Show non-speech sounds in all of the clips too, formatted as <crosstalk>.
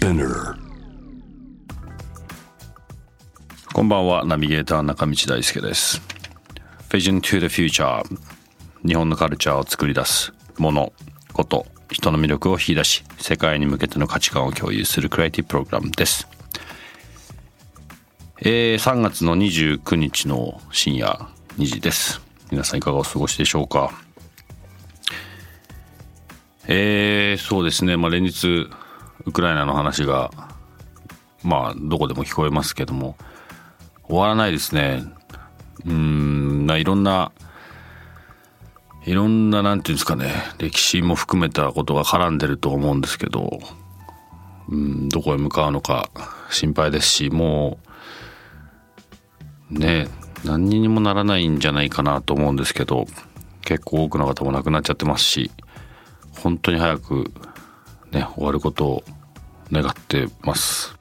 こんばんはナビゲーター中道大輔です。Vision to the Future 日本のカルチャーを作り出すものこと人の魅力を引き出し世界に向けての価値観を共有するクリエイティブプログラムです。えー、3月の29日の深夜2時です。皆さんいかがお過ごしでしょうか？えー、そうですね。まあ連日ウクライナの話がまあどこでも聞こえますけども終わらないですね。うん、いろんな、いろんな、なんていうんですかね、歴史も含めたことが絡んでると思うんですけど、うん、どこへ向かうのか心配ですし、もう、ね、何にもならないんじゃないかなと思うんですけど、結構多くの方も亡くなっちゃってますし、本当に早くね、終わることを願ってます。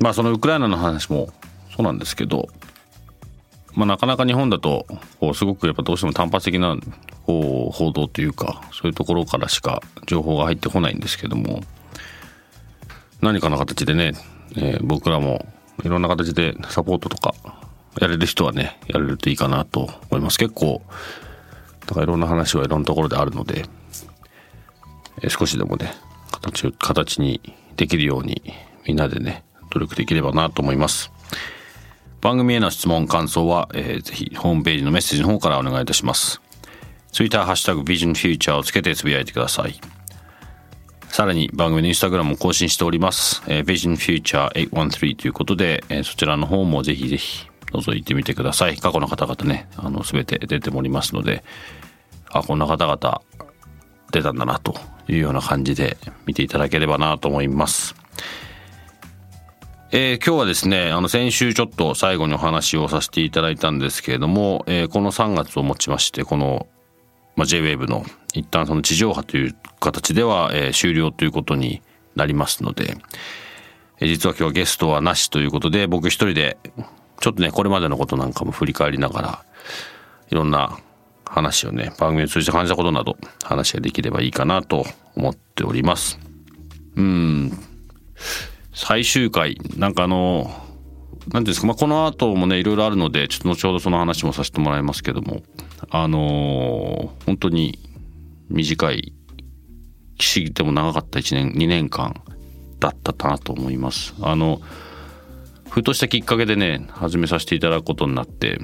まあそのウクライナの話もそうなんですけど、まあ、なかなか日本だとすごくやっぱどうしても単発的な報道というかそういうところからしか情報が入ってこないんですけども何かの形でね、えー、僕らもいろんな形でサポートとかやれる人はねやれるといいかなと思います結構だからいろんな話はいろんなところであるので、少しでもね形形にできるようにみんなでね努力できればなと思います。番組への質問、感想は、えー、ぜひホームページのメッセージの方からお願いいたします。Twitter、ハッシュタグ、ビジョンフューチャーをつけてつぶやいてください。さらに番組のインスタグラムも更新しております。えー、Vision Future 813ということで、えー、そちらの方もぜひぜひ覗いてみてください。過去の方々ね、あの、すべて出ておりますので、あ、こんな方々出たんだなというような感じで見ていただければなと思います。えー、今日はですね、あの先週ちょっと最後にお話をさせていただいたんですけれども、えー、この3月をもちまして、この、まあ、JWAVE の一旦その地上波という形では、えー、終了ということになりますので、えー、実は今日はゲストはなしということで、僕一人で、ちょっとね、これまでのことなんかも振り返りながら、いろんな話をね、番組を通じて感じたことなど話ができればいいかなと思っております。うん。最終回、なんかあの、なんですか、まあ、この後もね、いろいろあるので、ちょっと後ほどその話もさせてもらいますけども、あのー、本当に短い、きすぎても長かった1年、2年間だったかなと思います。あの、ふとしたきっかけでね、始めさせていただくことになって、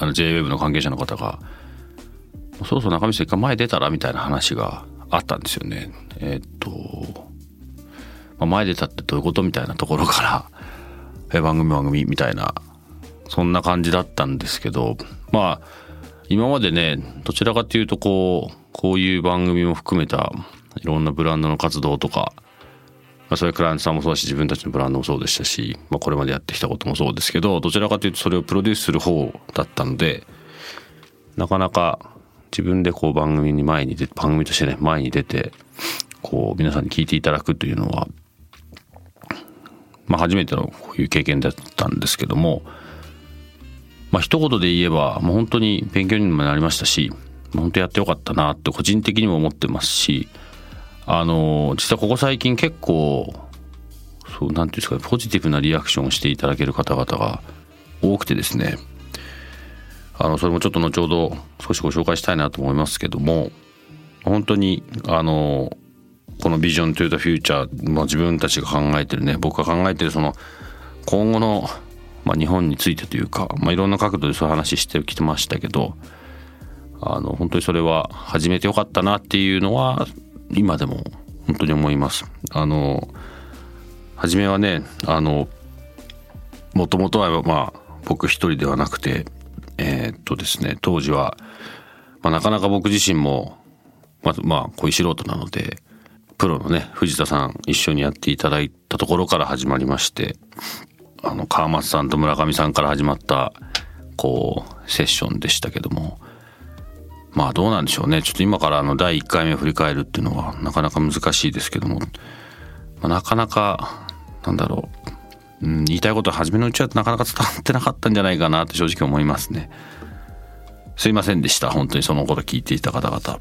あの JWEB の関係者の方が、そろそろ中身さん一回前出たらみたいな話があったんですよね。えー、っと、まあ、前出たってどういうことみたいなところから、<laughs> え番組番組みたいな、そんな感じだったんですけど、まあ、今までね、どちらかというとこう、こういう番組も含めたいろんなブランドの活動とか、まあ、それクライアントさんもそうだし、自分たちのブランドもそうでしたし、まあ、これまでやってきたこともそうですけど、どちらかというとそれをプロデュースする方だったので、なかなか自分でこう番組に前に出て、番組としてね、前に出て、こう皆さんに聞いていただくというのは、まあ、初めてのこういう経験だったんですけども、まあ、一言で言えば、もう本当に勉強にもなりましたし、本当やってよかったなって個人的にも思ってますし、あの、実はここ最近結構、そう、なんていうんですかね、ポジティブなリアクションをしていただける方々が多くてですね、あの、それもちょっと後ほど少しご紹介したいなと思いますけども、本当に、あの、このビジョントゥーザフューチャー、まあ、自分たちが考えてるね僕が考えてるその今後の、まあ、日本についてというか、まあ、いろんな角度でそういう話してきてましたけどあの本当にそれは始めてよかったなっていうのは今でも本当に思います。あの初めはねあのもともとはまあ僕一人ではなくてえー、っとですね当時は、まあ、なかなか僕自身もまずまあ小石素人なのでプロのね藤田さん一緒にやっていただいたところから始まりましてあの川松さんと村上さんから始まったこうセッションでしたけどもまあどうなんでしょうねちょっと今からあの第1回目を振り返るっていうのはなかなか難しいですけども、まあ、なかなかなんだろう、うん、言いたいことは初めのうちはなかなか伝わってなかったんじゃないかなって正直思いますね。すいませんでした本当にそのこと聞いていた方々。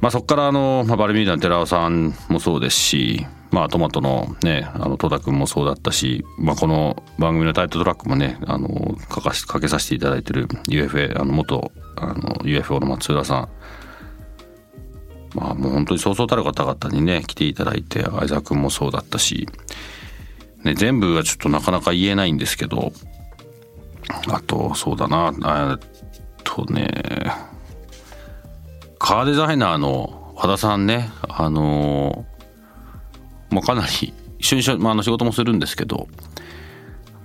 まあ、そこからあの、まあ、バルミューダの寺尾さんもそうですし、まあ、トマトのねあの戸田君もそうだったし、まあ、この番組のタイトルトラックもねあの書かしかけさせていただいてる UFA あの元あの UFO の松浦さん。まあもう本当にそうそうたる方々にね来ていただいて相沢君もそうだったし、ね、全部はちょっとなかなか言えないんですけどあとそうだなえっとねカーデザイナーの和田さんねあのまあ、かなり一緒に、まあ、あの仕事もするんですけど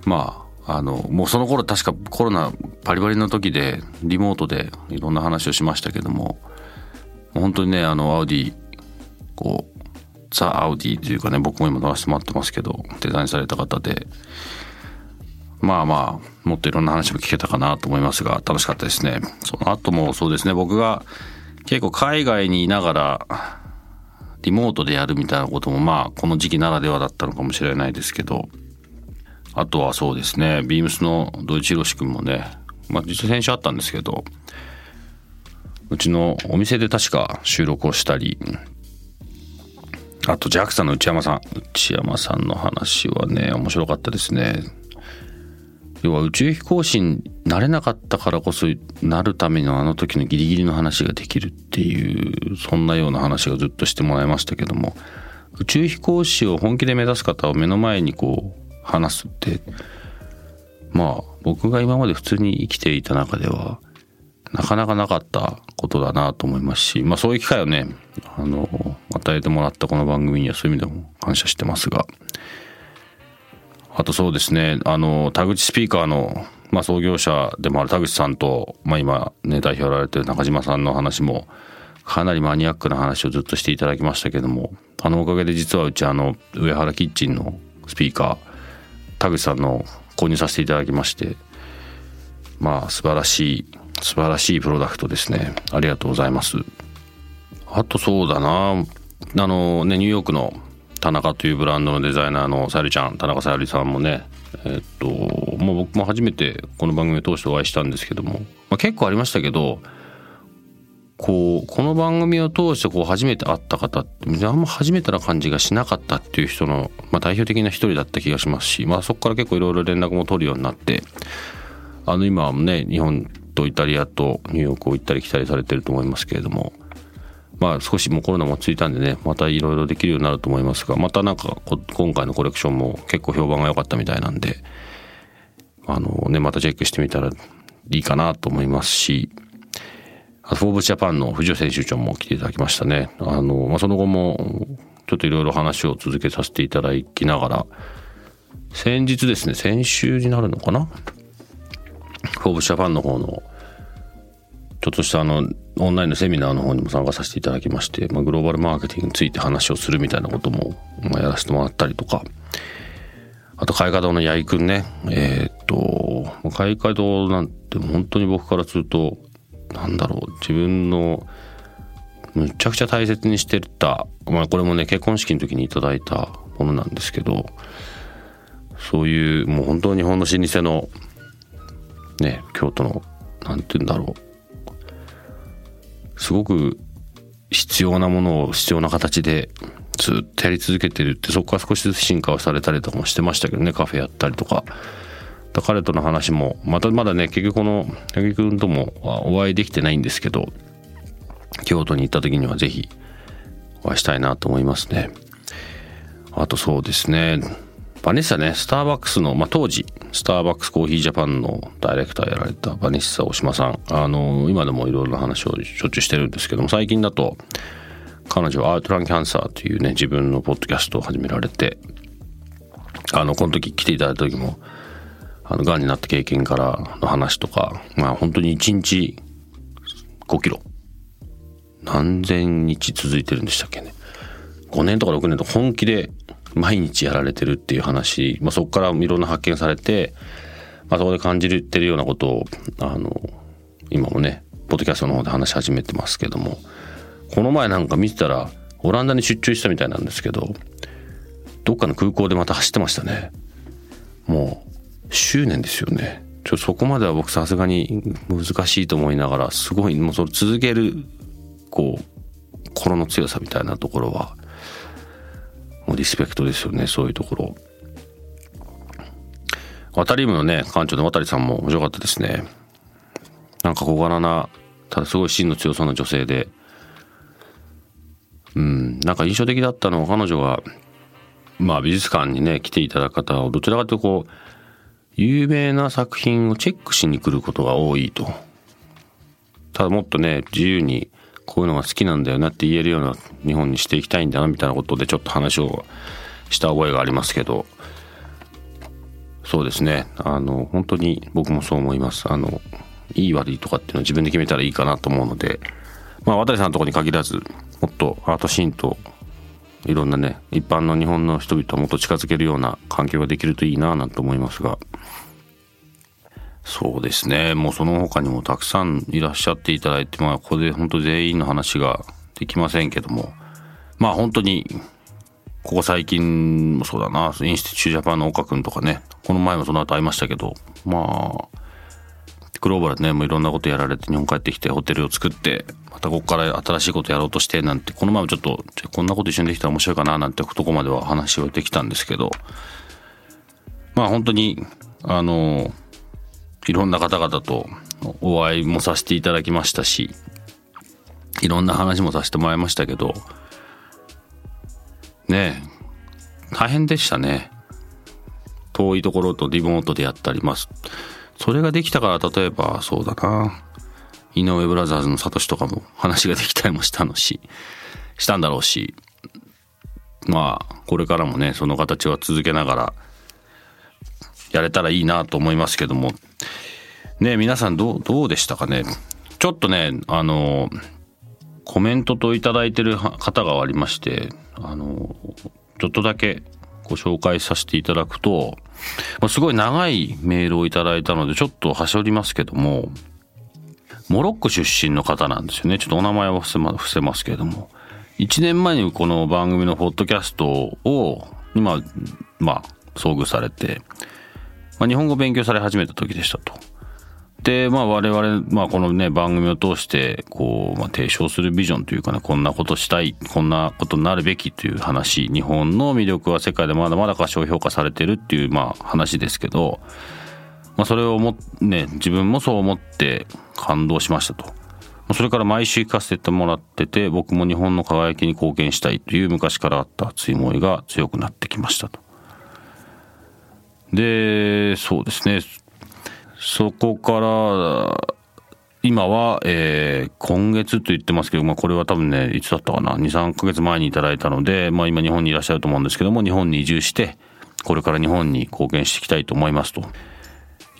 まああのもうその頃確かコロナバリバリの時でリモートでいろんな話をしましたけども本当にねあのアウディこうザ・アウディというかね僕も今乗らせてもらってますけどデザインされた方でまあまあもっといろんな話も聞けたかなと思いますが楽しかったですね。その後もそうですね僕が結構海外にいながらリモートでやるみたいなこともまあこの時期ならではだったのかもしれないですけど。あとはそうですねビームスの土井宏君もねまあ実は先週あったんですけどうちのお店で確か収録をしたりあと JAXA の内山さん内山さんの話はね面白かったですね。要は宇宙飛行士になれなかったからこそなるためのあの時のギリギリの話ができるっていうそんなような話がずっとしてもらいましたけども宇宙飛行士を本気で目指す方を目の前にこう話すってまあ僕が今まで普通に生きていた中ではなかなかなかったことだなと思いますし、まあそういう機会をね、あの、与えてもらったこの番組にはそういう意味でも感謝してますが、あとそうですね、あの、田口スピーカーの、まあ、創業者でもある田口さんと、まあ、今ね、代表やられてる中島さんの話も、かなりマニアックな話をずっとしていただきましたけども、あのおかげで実はうちあの、上原キッチンのスピーカー、田口さんの購入させていただきまして、まあ、素晴らしい、素晴らしいプロダクトですね。ありがとうございます。あとそうだな、あのね、ニューヨークの田中というブランドのデザイナーのさゆりちゃん。田中さゆりさんもねえっともう僕も初めてこの番組を通してお会いしたんですけども、まあ、結構ありましたけどこうこの番組を通してこう初めて会った方ってあんま初めてな感じがしなかったっていう人の、まあ、代表的な一人だった気がしますし、まあ、そこから結構いろいろ連絡も取るようになってあの今はね日本とイタリアとニューヨークを行ったり来たりされてると思いますけれどもまあ少しもうコロナもついたんでねまたいろいろできるようになると思いますがまたなんか今回のコレクションも結構評判が良かったみたいなんであのねまたチェックしてみたらいいかなと思いますしあフォーブスジャパンの藤尾編集長も来ていただきましたね。あの、まあ、その後もちょっといろいろ話を続けさせていただきながら先日ですね先週になるのかな？フォーブスジャパンの方のちょっとしたあのオンラインのセミナーの方にも参加させていただきまして、まあ、グローバルマーケティングについて話をするみたいなことも、まあ、やらせてもらったりとか。あと開花堂の八重くんね。えー、っと開花堂なんて本当に僕からするとなんだろう自分のむちゃくちゃ大切にしてた、まあ、これもね結婚式の時にいただいたものなんですけどそういうもう本当日本の老舗のね京都の何て言うんだろうすごく必要なものを必要な形でずっとやり続けてるってそこから少しずつ進化をされたりとかもしてましたけどねカフェやったりとか。彼との話もまたまだね結局この八木君ともお会いできてないんですけど京都に行った時には是非お会いしたいなと思いますね。あとそうですね。バネッサね、スターバックスの、まあ、当時、スターバックスコーヒージャパンのダイレクターやられたバネッサ大島さん。あの、今でもいろいろな話をしょっちゅうしてるんですけども、最近だと、彼女はアウトランキャンサーというね、自分のポッドキャストを始められて、あの、この時来ていただいた時も、あの、癌になった経験からの話とか、まあ本当に1日5キロ、何千日続いてるんでしたっけね。5年とか6年と本気で毎日やられてるっていう話、まあ、そこからいろんな発見されて、まあ、そこで感じてるようなことをあの今もねポッドキャストの方で話し始めてますけどもこの前なんか見てたらオランダに出張したみたいなんですけどどっかの空港でまた走ってましたね。もう執念ですよね。ちょそこまでは僕さすがに難しいと思いながらすごいもうそれ続けるこう心の強さみたいなところはもうリスペクトですよねそういうところ。渡り部のね館長の渡さんも面白かったですね。なんか小柄なただすごい芯の強そうな女性で。うんなんか印象的だったのは彼女がまあ美術館にね来ていただく方はどちらかというとこう有名な作品をチェックしに来ることが多いと。ただもっとね自由にこういうのが好きなんだよなって言えるような日本にしていきたいんだなみたいなことでちょっと話をした覚えがありますけど。そうですね。あの本当に僕もそう思います。あのいい悪いとかっていうのは自分で決めたらいいかなと思うので。まあ渡さんのとこに限らずもっとアートシーンといろんなね一般の日本の人々をもっと近づけるような環境ができるといいななんて思いますが。そうですね。もうその他にもたくさんいらっしゃっていただいてまあここで本当全員の話ができませんけども。まあ本当にここ最近もそうだな。インスティチュージャパンの岡君とかね。この前もその後会いましたけど。まあグローバルでねもういろんなことやられて日本帰ってきてホテルを作ってまたここから新しいことやろうとしてなんてこの前もちょっとこんなこと一緒にできたら面白いかななんてとこまでは話をできたんですけど。まあ本当にあのいろんな方々とお会いもさせていただきましたしいろんな話もさせてもらいましたけどねえ大変でしたね。遠いところとリモートでやったりますそれができたから例えばそうだな。井上ブラザーズのサトシとかも話ができたりもしたのししたんだろうしまあこれからもねその形は続けながらやれたらいいなと思いますけどもね皆さんどうどうでしたかね？ちょっとねあのコメントと頂いてる方がありましてあのちょっとだけご紹介させていただくとすごい長いメールをいいたのでちょっと端折りますけどもモロッコ出身の方なんですよね。ちょっとお名前は伏せ,、ま、伏せますけれども。1年前にこの番組のポッドキャストを今まあ遭遇されて、まあ、日本語勉強され始めた時でしたと。で、まあ我々、まあこのね、番組を通して、こう、まあ提唱するビジョンというかね、こんなことしたい、こんなことになるべきという話、日本の魅力は世界でまだまだ過小評価されてるっていう、まあ話ですけど、まあそれをも、ね、自分もそう思って感動しましたと。それから毎週行かせてもらってて、僕も日本の輝きに貢献したいという昔からあった熱い思いが強くなってきましたと。で、そうですね。そこから今は、えー、今月と言ってますけど、まあ、これは多分ねいつだったかな？23か月前にいただいたので、まあ、今日本にいらっしゃると思うんですけども日本に移住してこれから日本に貢献していきたいと思いますと。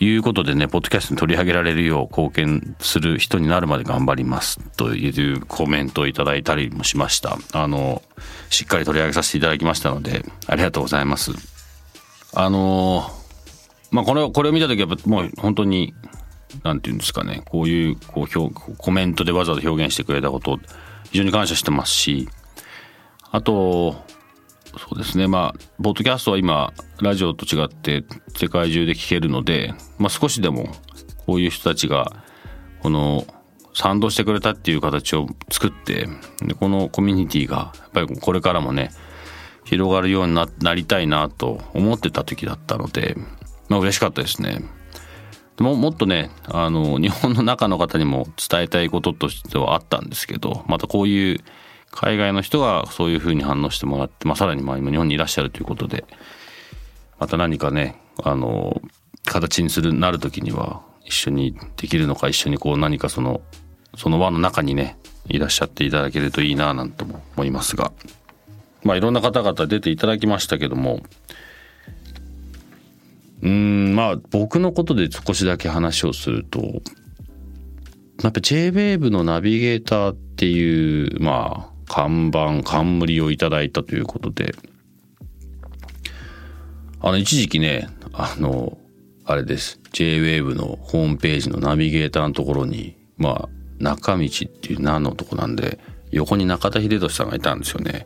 いうことでねポッドキャストに取り上げられるよう貢献する人になるまで頑張りますというコメントをいただいたりもしました。あのしっかり取り上げさせていただきましたのでありがとうございます。あのまあこれをこれを見た時はもう本当になんていうんですかねこういうこう表コメントでわざわざ表現してくれたこと非常に感謝してますしあとそうですねまあポッドキャストは今ラジオと違って世界中で聞けるので、まあ、少しでもこういう人たちがこの賛同してくれたっていう形を作ってでこのコミュニティがやっぱりこれからもね広がるようにななりたいなと思ってた時だったのでまあ嬉しかったですね。ももっとねあの日本の中の方にも伝えたいこととしてはあったんですけどまたこういう海外の人がそういうふうに反応してもらって、まあ、さらにまあ今日本にいらっしゃるということでまた何かねあの形にするなる時には一緒にできるのか一緒にこう何かそのその輪の中にねいらっしゃっていただけるといいななんとも思いますがまあいろんな方々出ていただきましたけども。うんまあ僕のことで少しだけ話をするとやっぱ JWAVE のナビゲーターっていうまあ看板冠をいただいたということで。あの一時期ねあのあれです。JWAVE のホームページのナビゲーターのところにまあ中道っていう名のとこなんで横に中田秀俊さんがいたんですよね。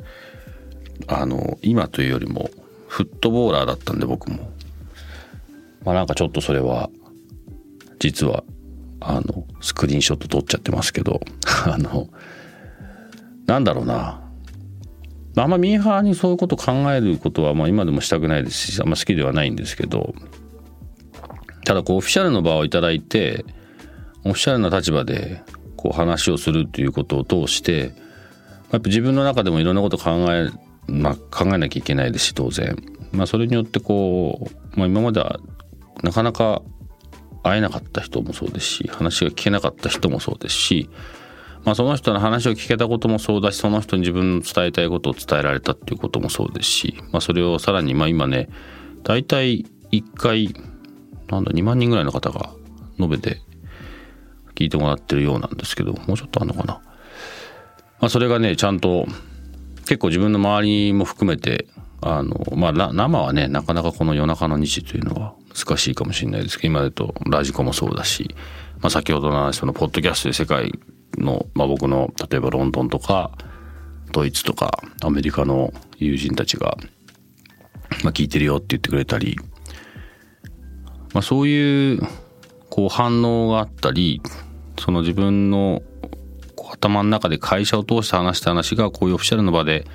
あの今というよりもフットボーラーだったんで僕も。まあなんかちょっとそれは実はあのスクリーンショット撮っちゃってますけど <laughs> あのなんだろうな。あんまミーハーにそういうこと考えることはまあ今でもしたくないですしあんま好きではないんですけどただこうオフィシャルの場をいただいてオフィシャルな立場でこう話をするっていうことを通してやっぱ自分の中でもいろんなこと考え,、まあ、考えなきゃいけないですし当然、まあ、それによってこう、まあ、今まではなかなか会えなかった人もそうですし話が聞けなかった人もそうですし、まあ、その人の話を聞けたこともそうだしその人に自分の伝えたいことを伝えられたっていうこともそうですし、まあ、それをさらにまあ今ね大体1回なんだ2万人ぐらいの方が述べて聞いてもらってるようなんですけどもうちょっとあんのかな、まあ、それがねちゃんと結構自分の周りも含めてあのまあ生はねなかなかこの夜中の2時というのは難しいかもしれないですけど今だとラジコもそうだし、まあ、先ほどの話そのポッドキャストで世界の、まあ、僕の例えばロンドンとかドイツとかアメリカの友人たちが、まあ、聞いてるよって言ってくれたり、まあ、そういうこう反応があったりその自分の頭の中で会社を通して話した話がこういうオフィシャルの場で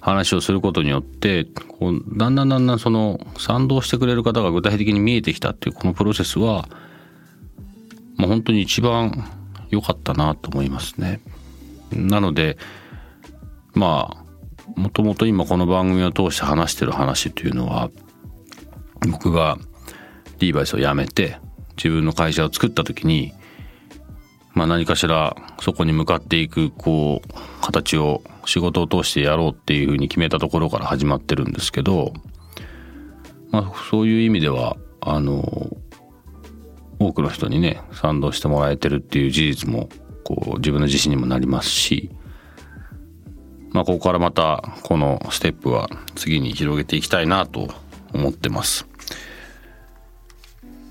話をすることによってこうだんだんだんだんその賛同してくれる方が具体的に見えてきたっていうこのプロセスは、まあ、本当に一番良かったなと思いますね。なのでまあもともと今この番組を通して話してる話というのは僕がリーバイスを辞めて自分の会社を作った時にまあ、何かしらそこに向かっていくこう形を仕事を通してやろうっていうふうに決めたところから始まってるんですけど、まあ、そういう意味ではあの多くの人にね賛同してもらえてるっていう事実もこう自分の自信にもなりますし、まあ、ここからまたこのステップは次に広げていきたいなと思ってます。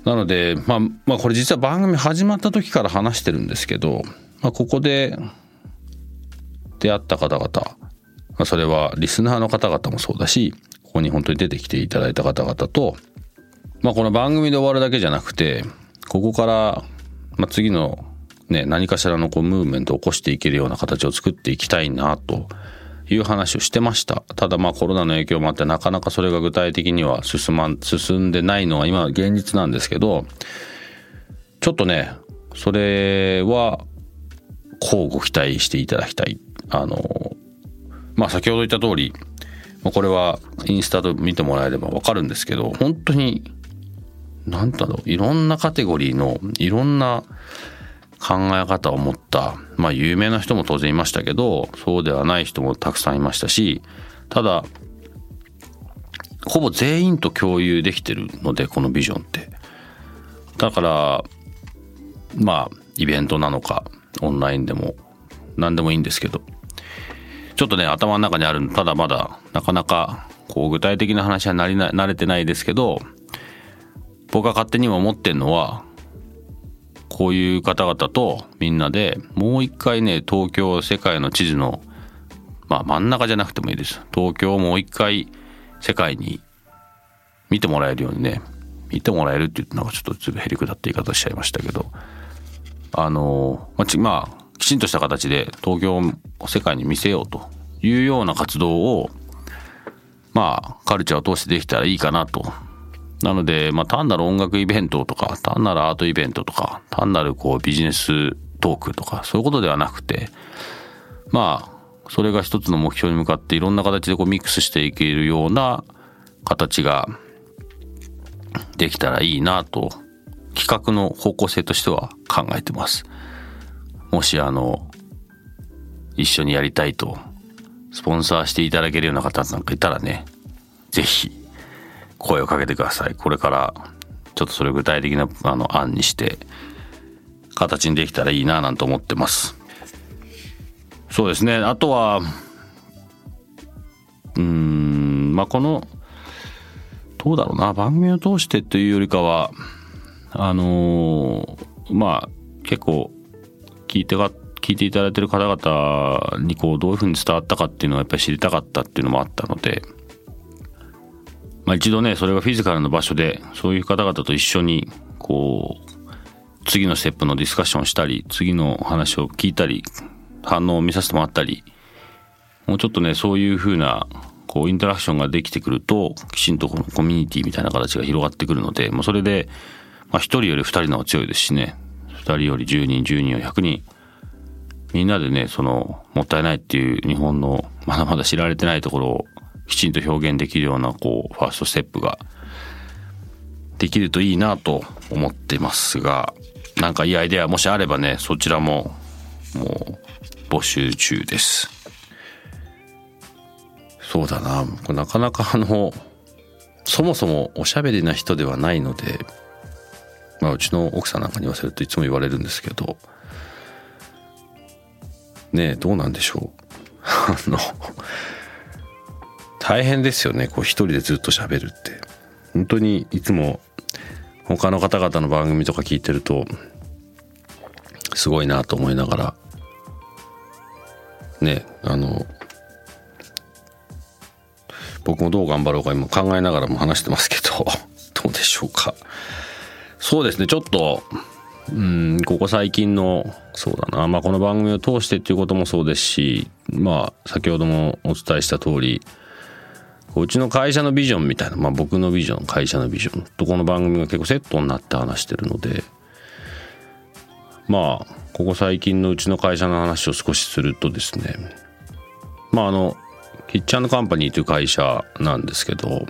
なので、まあ、まあこれ実は番組始まった時から話してるんですけど、まあ、ここで出会った方々、まあ、それはリスナーの方々もそうだし、ここに本当に出てきていただいた方々と、まあこの番組で終わるだけじゃなくて、ここから、まあ、次のね、何かしらのこうムーブメントを起こしていけるような形を作っていきたいなという話をしてました。ただまあコロナの影響もあってなかなかそれが具体的には進まん、進んでないのは今現実なんですけど、ちょっとね、それは、こうご期待していただきたい。あの、まあ先ほど言った通り、これはインスタと見てもらえればわかるんですけど、本当に、なんだろう、いろんなカテゴリーのいろんな考え方を持った、まあ有名な人も当然いましたけど、そうではない人もたくさんいましたし、ただ、ほぼ全員と共有できてるので、このビジョンって。だから、まあ、イベントなのか、オンラインでも、何でもいいんですけど、ちょっとね、頭の中にあるただまだ、なかなか、こう、具体的な話はなりな、慣れてないですけど、僕が勝手にも思ってるのは、こういう方々とみんなでもう一回ね東京世界の地図のまあ真ん中じゃなくてもいいです。東京をもう一回世界に見てもらえるようにね見てもらえるって言ってなんかちょっとずぶへりくだって言い方しちゃいましたけどあのまあ、まあ、きちんとした形で東京を世界に見せようというような活動をまあカルチャーを通してできたらいいかなとなので、まあ、単なる音楽イベントとか、単なるアートイベントとか、単なるこうビジネストークとか、そういうことではなくて、まあ、それが一つの目標に向かっていろんな形でこうミックスしていけるような形ができたらいいなと、企画の方向性としては考えてます。もしあの、一緒にやりたいと、スポンサーしていただけるような方なんかいたらね、ぜひ声をかけてください。これからちょっとそれを具体的なあの案にして形にできたらいいななんて思ってます。そうですねあとはうんまあこのどうだろうな番組を通してというよりかはあのーまあ結構聞いてが聞いていただいてる方々にこうどういうふうに伝わったかっていうのをやっぱり知りたかったっていうのもあったので、まあ、一度ねそれがフィジカルの場所でそういう方々と一緒にこう次のステップのディスカッションをしたり次の話を聞いたり反応を見させてもらったりもうちょっとねそういうふうなこうインタラクションができてくるときちんとこのコミュニティみたいな形が広がってくるので、まあ、それで、まあ、1人より2人の方が強いですしね。2人より10人10人より100人。みんなでねそのもったいないっていう日本のまだまだ知られてないところをきちんと表現できるようなこうファーストステップができるといいなと思ってますがなんかいいアイデアもしあればねそちらももう募集中です。そうだな。これなかなかあのそもそもおしゃべりな人ではないのでまあうちの奥さんなんかに言わせるといつも言われるんですけどねえどうなんでしょう。<laughs> あの大変ですよね。こう一人でずっと喋るって。本当にいつも他の方々の番組とか聞いてるとすごいなと思いながらねあの僕もどう頑張ろうか今考えながらも話してますけど <laughs> どうでしょうか。そうですねちょっとうんここ最近のそうだなまあこの番組を通してっていうこともそうですしまあ先ほどもお伝えした通りうちの会社のビジョンみたいな、まあ、僕のビジョン会社のビジョンとこの番組が結構セットになって話してるのでまあここ最近のうちの会社の話を少しするとですねまああのキッチャンカンパニーという会社なんですけど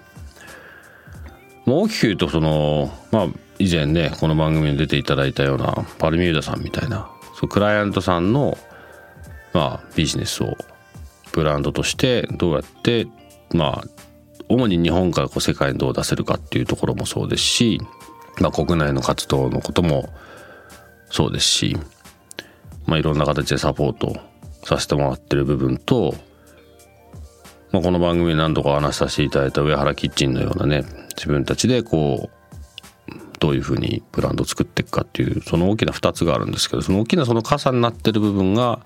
まあ大きく言うとそのまあ以前ねこの番組に出ていただいたようなパルミューダさんみたいなそうクライアントさんのまあビジネスをブランドとしてどうやってまあ主に日本からこう世界にどう出せるかっていうところもそうですし、まあ、国内の活動のこともそうですし、まあ、いろんな形でサポートさせてもらってる部分と、まあ、この番組で何度か話させていただいた上原キッチンのようなね自分たちでこうどういうふうにブランドを作っていくかっていうその大きな2つがあるんですけどその大きなその傘になってる部分が、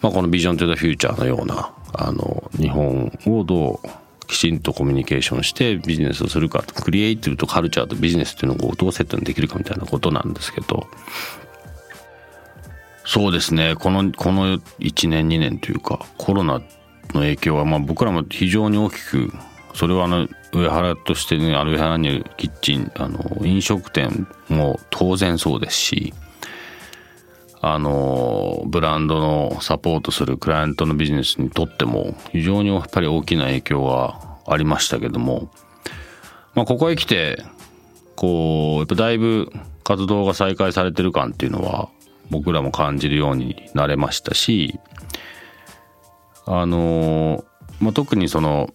まあ、このビジョン・トゥ・ザ・フューチャーのようなあの日本をどうきちんとコミュニケーションしてビジネスをするかクリエイティブとカルチャーとビジネスっていうのをどうセットにできるかみたいなことなんですけど。そうですね。このこの1年2年というかコロナの影響はまあ僕らも非常に大きくそれはあの上原としてねある上原にキッチンあの飲食店も当然そうですしあのブランドのサポートするクライアントのビジネスにとっても非常にやっぱり大きな影響がありましたけども、まあ、ここへ来てこうやっぱだいぶ活動が再開されてる感っていうのは僕らも感じるようになれましたしあの、まあ、特にその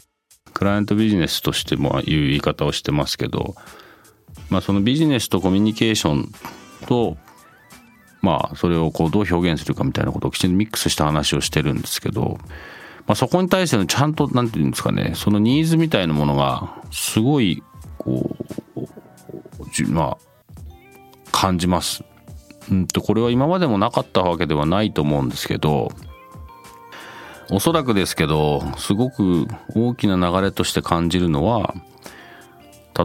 クライアントビジネスとしてもいう言い方をしてますけど、まあ、そのビジネスとコミュニケーションとまあそれをこうどう表現するかみたいなことをきちんとミックスした話をしてるんですけど、まあ、そこに対してのちゃんと何て言うんですかねそのニーズみたいなものがすごいこうまあ感じます。うんとこれは今までもなかったわけではないと思うんですけどおそらくですけどすごく大きな流れとして感じるのは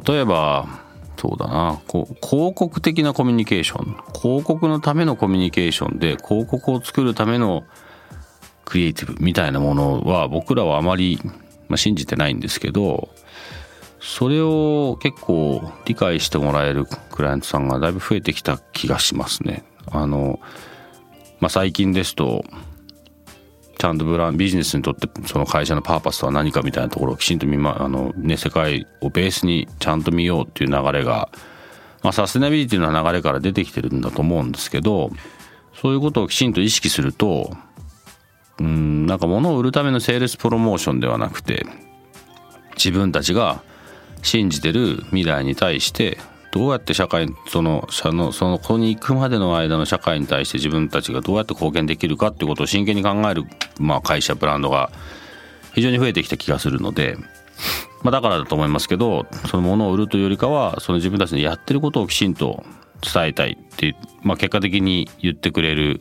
例えばそうだなこう広告的なコミュニケーション広告のためのコミュニケーションで広告を作るためのクリエイティブみたいなものは僕らはあまり、まあ、信じてないんですけどそれを結構理解してもらえるクライアントさんがだいぶ増えてきた気がしますね。あのまあ、最近ですとちゃんとブランビジネスにとってその会社のパーパスとは何かみたいなところをきちんと見、ま、あの、ね、世界をベースにちゃんと見ようっていう流れが、まあ、サステナビリティの流れから出てきてるんだと思うんですけどそういうことをきちんと意識するとうんなんか物を売るためのセールスプロモーションではなくて自分たちが信じてる未来に対してどうやって社会そのそのそのここに行くまでの間の社会に対して自分たちがどうやって貢献できるかっていうことを真剣に考える、まあ、会社ブランドが非常に増えてきた気がするので、まあ、だからだと思いますけどそのものを売るというよりかはその自分たちのやってることをきちんと伝えたいっていう、まあ、結果的に言ってくれる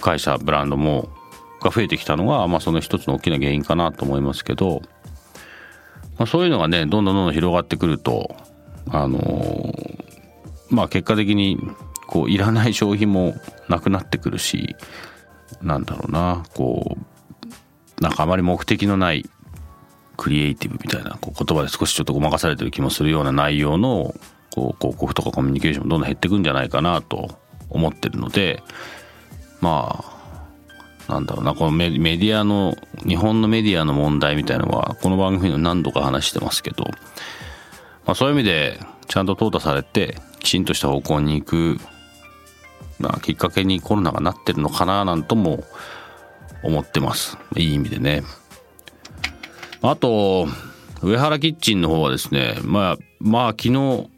会社ブランドもが増えてきたのが、まあ、その一つの大きな原因かなと思いますけど、まあ、そういうのがねどんどんどんどん広がってくるとあのー、まあ結果的にこういらない消費もなくなってくるしなんだろうなこうなんかあまり目的のないクリエイティブみたいなこう言葉で少しちょっとごまかされてる気もするような内容のこう広告とかコミュニケーションもどんどん減ってくんじゃないかなと思ってるのでまあなんだろうなこのメディアの日本のメディアの問題みたいのはこの番組で何度か話してますけど、まあ、そういう意味でちゃんと淘汰されてきちんとした方向に行く、まあ、きっかけにコロナがなってるのかななんとも思ってます。いい意味でね。あと上原キッチンの方はですねまあまあ昨日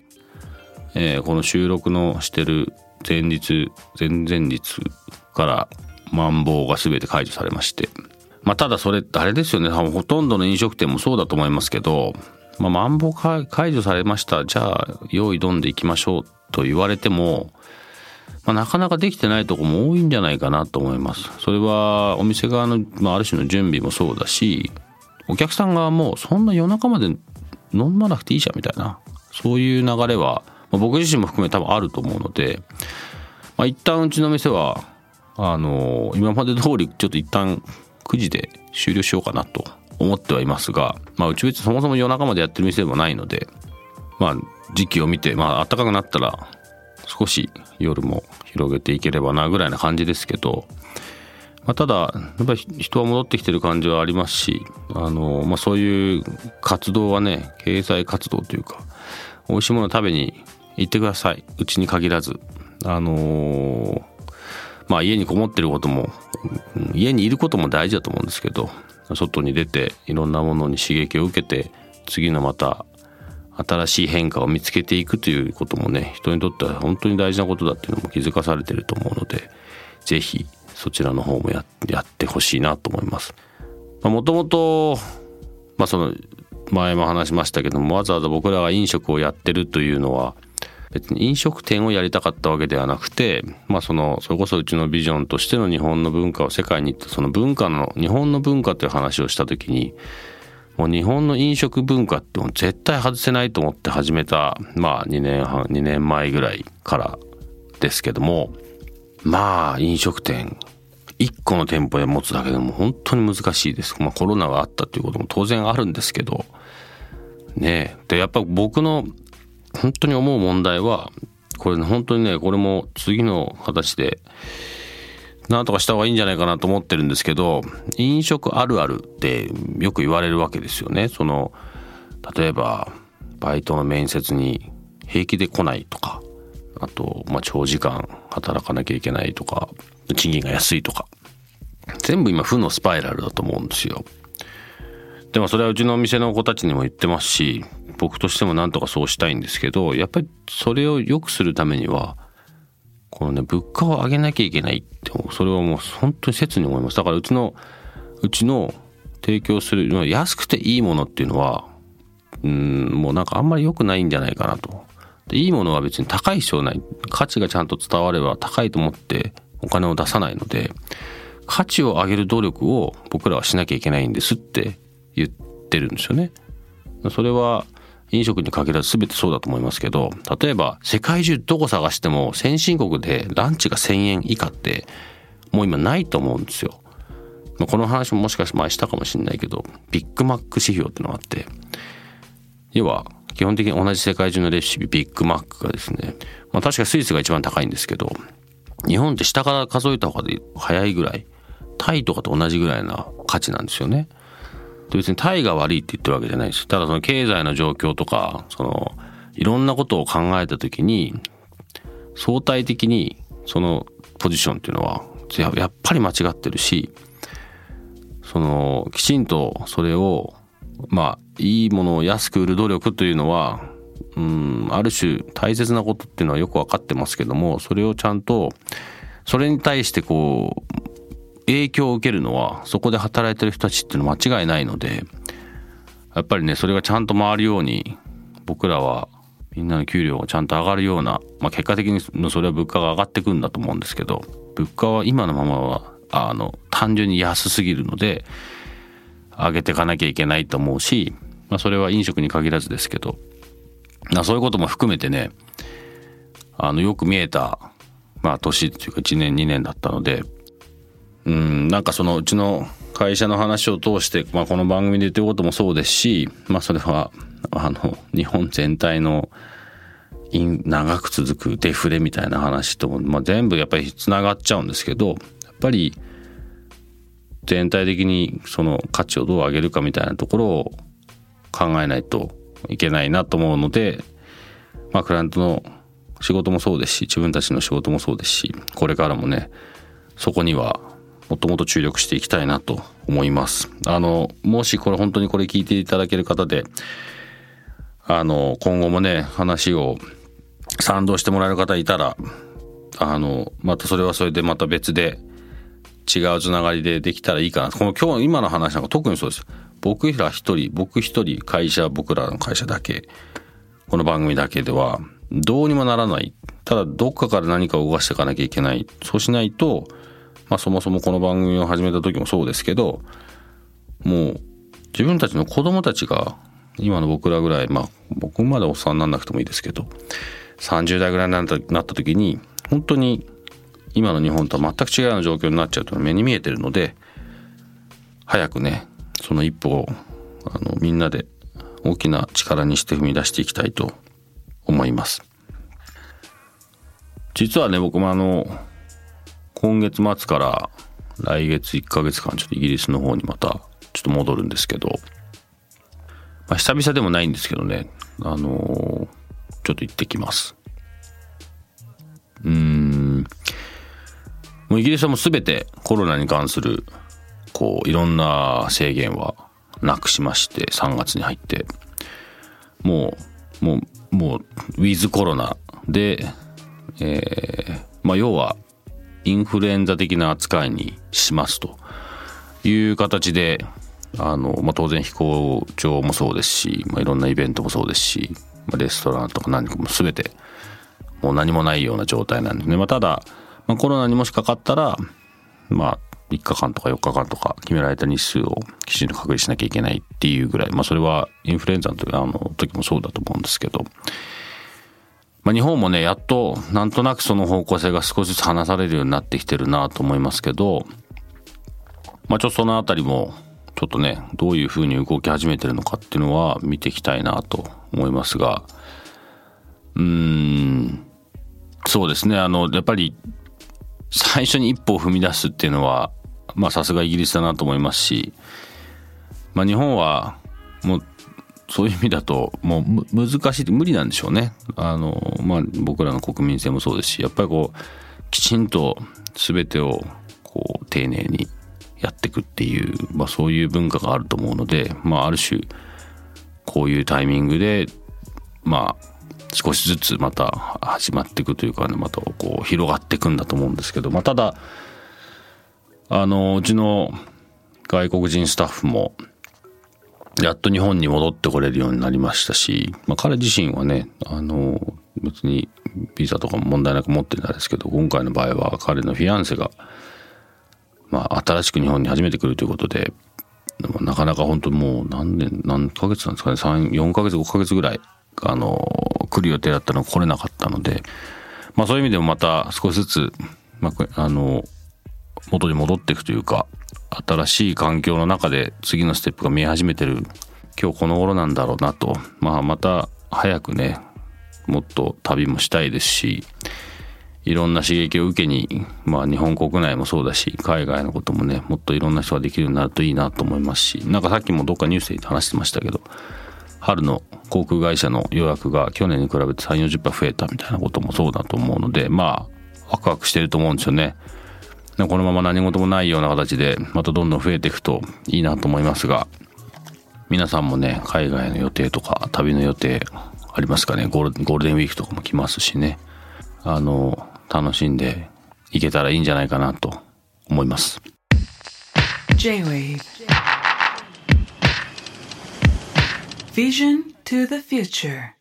えー、この収録のしてる前日前々日からマンボウが全て解除されまして。まあただそれあれですよね。ほとんどの飲食店もそうだと思いますけど、まあ、マンボウ解除されました。じゃあ用意どんでいきましょうと言われても、まあ、なかなかできてないとこも多いんじゃないかなと思います。それはお店側の、まあ、ある種の準備もそうだしお客さん側もそんな夜中まで飲まなくていいじゃんみたいなそういう流れはまあ、僕自身も含め多分あると思うので、まあ、一旦うちの店はあの、今まで通りちょっと一旦9時で終了しようかなと思ってはいますが、まあ、うち別にそもそも夜中までやってる店でもないので、まあ、時期を見て、まあ暖かくなったら少し夜も広げていければなぐらいな感じですけど、まあ、ただやっぱり人は戻ってきてる感じはありますしあの、まあ、そういう活動はね経済活動というか美味しいもの食べに行ってください。うちに限らず。あのー、まあ家にこもってることも家にいることも大事だと思うんですけど外に出ていろんなものに刺激を受けて次のまた新しい変化を見つけていくということもね人にとっては本当に大事なことだっていうのも気づかされてると思うので是非そちらの方もややってほしいなと思います。もともとまあその前も話しましたけどもわざわざ僕らが飲食をやってるというのは別に飲食店をやりたかったわけではなくて、まあその、それこそうちのビジョンとしての日本の文化を世界に行って、その文化の、日本の文化という話をした時に、もう日本の飲食文化って絶対外せないと思って始めた、まあ2年半、2年前ぐらいからですけども、まあ飲食店、1個の店舗で持つだけでも本当に難しいです。まあコロナがあったということも当然あるんですけど、ねで、やっぱ僕の本当に思う問題は、これ本当にね、これも次の形で、なんとかした方がいいんじゃないかなと思ってるんですけど、飲食あるあるってよく言われるわけですよね。その、例えば、バイトの面接に平気で来ないとか、あと、まあ、長時間働かなきゃいけないとか、賃金が安いとか。全部今負のスパイラルだと思うんですよ。でもそれはうちのお店の子たちにも言ってますし、僕としてもなんとかそうしたいんですけど、やっぱりそれを良くするためには、このね、物価を上げなきゃいけないって、それはもう本当に切に思います。だからうちの、うちの提供する、安くていいものっていうのは、うん、もうなんかあんまり良くないんじゃないかなと。でいいものは別に高い必要ない。価値がちゃんと伝われば高いと思ってお金を出さないので、価値を上げる努力を僕らはしなきゃいけないんですって言ってるんですよね。それは飲食に限らず全てそうだと思いますけど、例えば世界中どこ探しても先進国でランチが1000円以下ってもう今ないと思うんですよ。この話ももしかして前したかもしれないけど、ビッグマック指標ってのがあって、要は基本的に同じ世界中のレシピビッグマックがですね、まあ確かスイスが一番高いんですけど、日本って下から数えた方が早いぐらい、タイとかと同じぐらいな価値なんですよね。別にタイが悪いって言ってるわけじゃないです。ただその経済の状況とか、その、いろんなことを考えた時に、相対的にそのポジションっていうのは、やっぱり間違ってるし、その、きちんとそれを、まあ、いいものを安く売る努力というのは、うんある種大切なことっていうのはよく分かってますけどもそれをちゃんとそれに対してこう影響を受けるのはそこで働いてる人たちっていうのは間違いないのでやっぱりねそれがちゃんと回るように僕らはみんなの給料がちゃんと上がるような、まあ、結果的にそれは物価が上がってくんだと思うんですけど物価は今のままはあの単純に安すぎるので上げていかなきゃいけないと思うし、まあ、それは飲食に限らずですけどまそういうことも含めてねあのよく見えた、まあ、年っていうか1年2年だったのでうん。なんかそのうちの会社の話を通して、まあ、この番組で言ってることもそうですし、まあ、それはあの日本全体の長く続くデフレみたいな話と、まあ、全部やっぱりつながっちゃうんですけどやっぱり全体的にその価値をどう上げるかみたいなところを考えないといけないなと思うので、まあ、クライアントの仕事もそうですし自分たちの仕事もそうですしこれからもねそこにはもっともっと注力していきたいなと思います。あのもしこれ本当にこれ聞いていただける方であの今後もね話を賛同してもらえる方いたらあのまたそれはそれでまた別で違うつながりでできたらいいかな。この今日今の話なんか特にそうです僕ら一人僕一人会社僕らの会社だけ。この番組だけではどうにもならない。ただどっかから何かを動かしていかなきゃいけない。そうしないと、まあ、そもそもこの番組を始めた時もそうですけどもう自分たちの子供たちが今の僕らぐらいまあ僕までおっさんになんなくてもいいですけど30代ぐらいになったなった時に本当に今の日本とは全く違うような状況になっちゃうというのは目に見えてるので早くねその一歩をあのみんなで大きな力にして踏み出していきたいと思います。実はね僕もあの今月末から来月1ヶ月間ちょっとイギリスの方にまたちょっと戻るんですけど、まあ、久々でもないんですけどね。あのー、ちょっと行ってきます。うん。もうイギリスはもう全てコロナに関するこういろんな制限はなくしまして3月に入って。もうもうもうウィズコロナで、えー、まあ要はインフルエンザ的な扱いにしますという形であの、まあ、当然飛行場もそうですし、まあ、いろんなイベントもそうですし、まあ、レストランとか何かも全てもう何もないような状態なんですね、まあ、ただまあ、コロナにもしかかったら、まあ、3日間とか4日間とか決められた日数をきちんと隔離しなきゃいけないっていうぐらい、まあ、それはインフルエンザの時あの時もそうだと思うんですけど、まあ、日本もね、やっとなんとなくその方向性が少しずつ話されるようになってきてるなと思いますけど、まあ、ちょっとそのあたりも、ちょっとね、どういうふうに動き始めてるのかっていうのは見ていきたいなと思いますが、うーん、そうですね、あの、やっぱり最初に一歩を踏み出すっていうのはまあさすがイギリスだなと思いますし、まあ、日本はもうそういう意味だともう難しいって無理なんでしょうね。あの、まあ、僕らの国民性もそうですしやっぱりこうきちんと全てをこう丁寧にやっていくっていう、まあ、そういう文化があると思うので、まあ、ある種こういうタイミングでまあ少しずつまた始まっていくというかねまたこう広がっていくんだと思うんですけど、まあ、ただあのうちの外国人スタッフもやっと日本に戻ってこれるようになりましたし、まあ、彼自身はねあの別にビザとかも問題なく持ってるんですけど今回の場合は彼のフィアンセが、まあ、新しく日本に初めて来るということでなかなか本当もう何年何ヶ月なんですかね34ヶ月5ヶ月ぐらいあの、来る予定だったのが来れなかったので、まあそういう意味でもまた少しずつ、まあ、あの、元に戻っていくというか、新しい環境の中で次のステップが見え始めてる今日この頃なんだろうなと、まあまた早くね、もっと旅もしたいですし、いろんな刺激を受けに、まあ日本国内もそうだし、海外のこともね、もっといろんな人ができるようになるといいなと思いますし、なんかさっきもどっかニュースで話してましたけど、春の航空会社の予約が去年に比べて3、40%増えたみたいなこともそうだと思うので、まあ、ワクワクしてると思うんですよね。このまま何事もないような形で、またどんどん増えていくといいなと思いますが、皆さんもね、海外の予定とか旅の予定ありますかね？ゴールデンウィークとかも来ますしね。あの楽しんでいけたらいいんじゃないかなと思います。J-Wave. Vision to the future.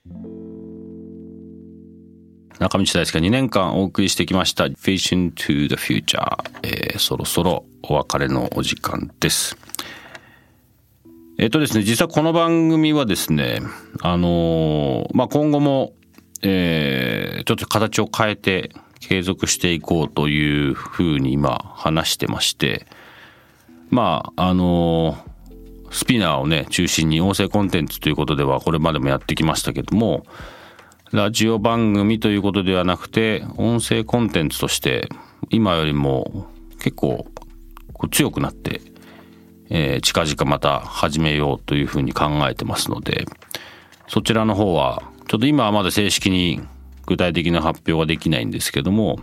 中道大輔が2年間お送りしてきました「Vision to the Future、えー」そろそろお別れのお時間です。えっ、とですね実はこの番組はですねあのーまあ今後も、えーちょっと形を変えて継続していこうというふうに今話してましてまああのスピナーをね中心に音声コンテンツということではこれまでもやってきましたけどもラジオ番組ということではなくて音声コンテンツとして今よりも結構強くなって、えー近々また始めようというふうに考えてますのでそちらの方はちょっと今はまだ正式に具体的な発表はできないんですけども、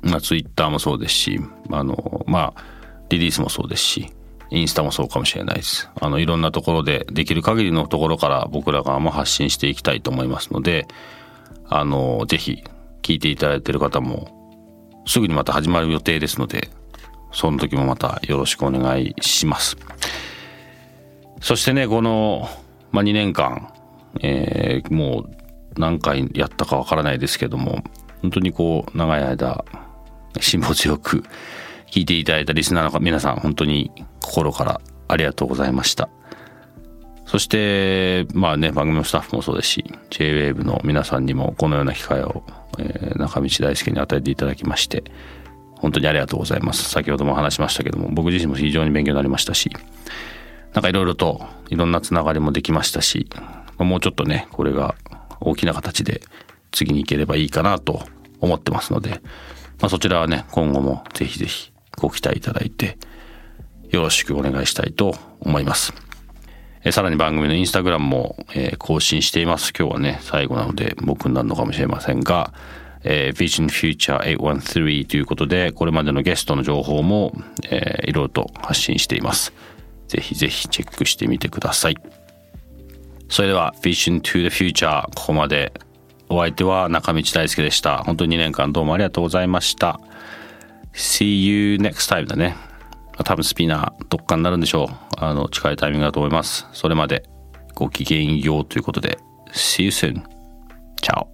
まあ、ツイッターもそうですしあのまあリリースもそうですしインスタもそうかもしれないです。あの、いろんなところでできる限りのところから僕ら側も発信していきたいと思いますので、あの、ぜひ聞いていただいている方もすぐにまた始まる予定ですので、その時もまたよろしくお願いします。そしてね、この、まあ、2年間、えーもう何回やったかわからないですけども、本当にこう、長い間、辛抱強く聞いていただいたリスナーの皆さん、本当に心からありがとうございました。そして、まあね、番組のスタッフもそうですし、JWAVE の皆さんにもこのような機会を、えー中道大輔に与えていただきまして、本当にありがとうございます。先ほども話しましたけども、僕自身も非常に勉強になりましたし、なんかいろいろといろんなつながりもできましたし、もうちょっとね、これが大きな形で次に行ければいいかなと思ってますので、まあ、そちらはね、今後もぜひぜひご期待いただいて、よろしくお願いしたいと思います。えさらに番組のインスタグラムも、え更新しています。今日はね、最後なので僕になるのかもしれませんが、えー Vision Future 813ということで、これまでのゲストの情報も、えーいろいろと発信しています。ぜひぜひチェックしてみてください。それでは Vision to the Future ここまでお相手は中道大輔でした。本当に2年間どうもありがとうございました。See you next time だね。多分スピナーどっかになるんでしょう。あの、近いタイミングだと思います。それまでごきげんようということで See you soon. Ciao.